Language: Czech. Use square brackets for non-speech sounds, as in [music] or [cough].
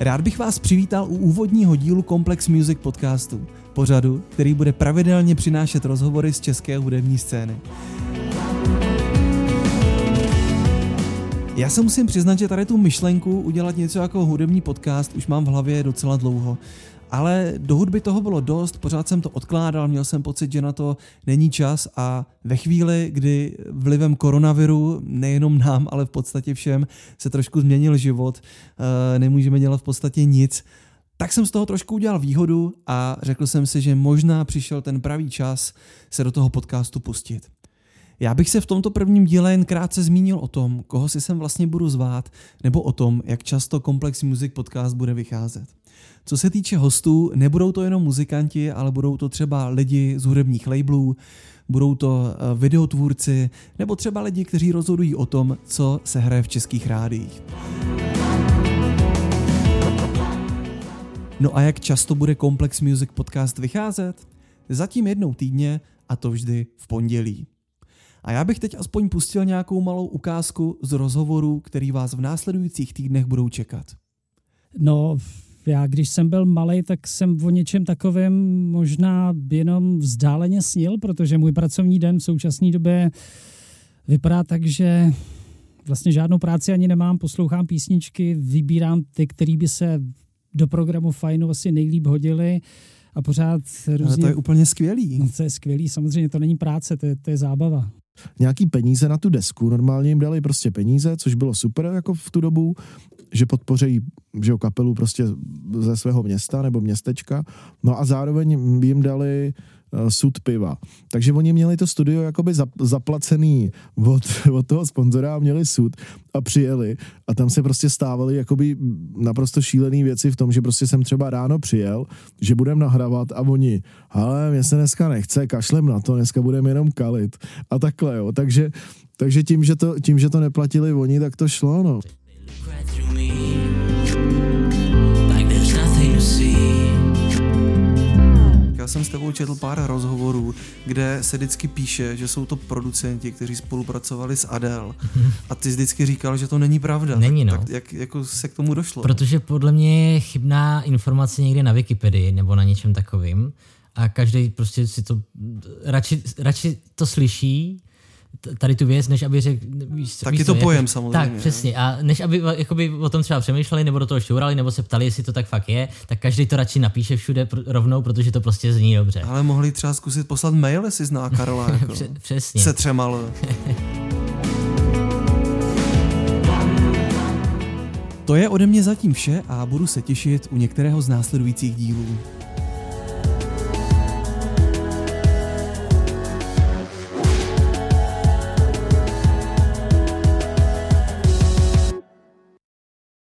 Rád bych vás přivítal u úvodního dílu Complex Music podcastu, pořadu, který bude pravidelně přinášet rozhovory z české hudební scény. Já se musím přiznat, že tady tu myšlenku udělat něco jako hudební podcast už mám v hlavě docela dlouho. Ale do hudby toho bylo dost, pořád jsem to odkládal, měl jsem pocit, že na to není čas a ve chvíli, kdy vlivem koronaviru, nejenom nám, ale v podstatě všem, se trošku změnil život, eh, nemůžeme dělat v podstatě nic, tak jsem z toho trošku udělal výhodu a řekl jsem si, že možná přišel ten pravý čas se do toho podcastu pustit. Já bych se v tomto prvním díle jen krátce zmínil o tom, koho si sem vlastně budu zvát, nebo o tom, jak často Complex Music Podcast bude vycházet. Co se týče hostů, nebudou to jenom muzikanti, ale budou to třeba lidi z hudebních labelů, budou to eh, videotvůrci, nebo třeba lidi, kteří rozhodují o tom, co se hraje v českých rádiích. No a jak často bude Complex Music Podcast vycházet? Zatím jednou týdně a to vždy v pondělí. A já bych teď aspoň pustil nějakou malou ukázku z rozhovoru, který vás v následujících týdnech budou čekat. No, já když jsem byl malý, tak jsem o něčem takovém možná jenom vzdáleně snil, protože můj pracovní den v současné době vypadá tak, že vlastně žádnou práci ani nemám, poslouchám písničky, vybírám ty, které by se do programu Fajnu asi nejlíp hodily a pořád různě... Ale to je úplně skvělý. No to je skvělý, samozřejmě to není práce, to je, to je zábava nějaký peníze na tu desku. Normálně jim dali prostě peníze, což bylo super jako v tu dobu, že podpořejí že kapelu prostě ze svého města nebo městečka. No a zároveň jim dali uh, sud piva. Takže oni měli to studio jakoby zaplacený od, [laughs] od toho sponzora a měli sud a přijeli a tam se prostě stávaly jakoby naprosto šílené věci v tom, že prostě jsem třeba ráno přijel, že budem nahrávat a oni, ale mě se dneska nechce, kašlem na to, dneska budeme jenom kalit a takhle, jo. Takže, takže tím, že to, tím, že to neplatili oni, tak to šlo, no. Já jsem s tebou četl pár rozhovorů, kde se vždycky píše, že jsou to producenti, kteří spolupracovali s Adele. A ty jsi vždycky říkal, že to není pravda. Není, no. Tak jak jako se k tomu došlo? Protože podle mě je chybná informace někde na Wikipedii nebo na něčem takovým a každý prostě si to radši, radši to slyší, tady tu věc, než aby řekl... Tak je to jako, pojem samozřejmě. Tak, přesně. A než aby jakoby, o tom třeba přemýšleli, nebo do toho šťourali, nebo se ptali, jestli to tak fakt je, tak každý to radši napíše všude pr- rovnou, protože to prostě zní dobře. Ale mohli třeba zkusit poslat mail, jestli zná Karola. [laughs] Jako. přesně. Se třemal. [laughs] To je ode mě zatím vše a budu se těšit u některého z následujících dílů.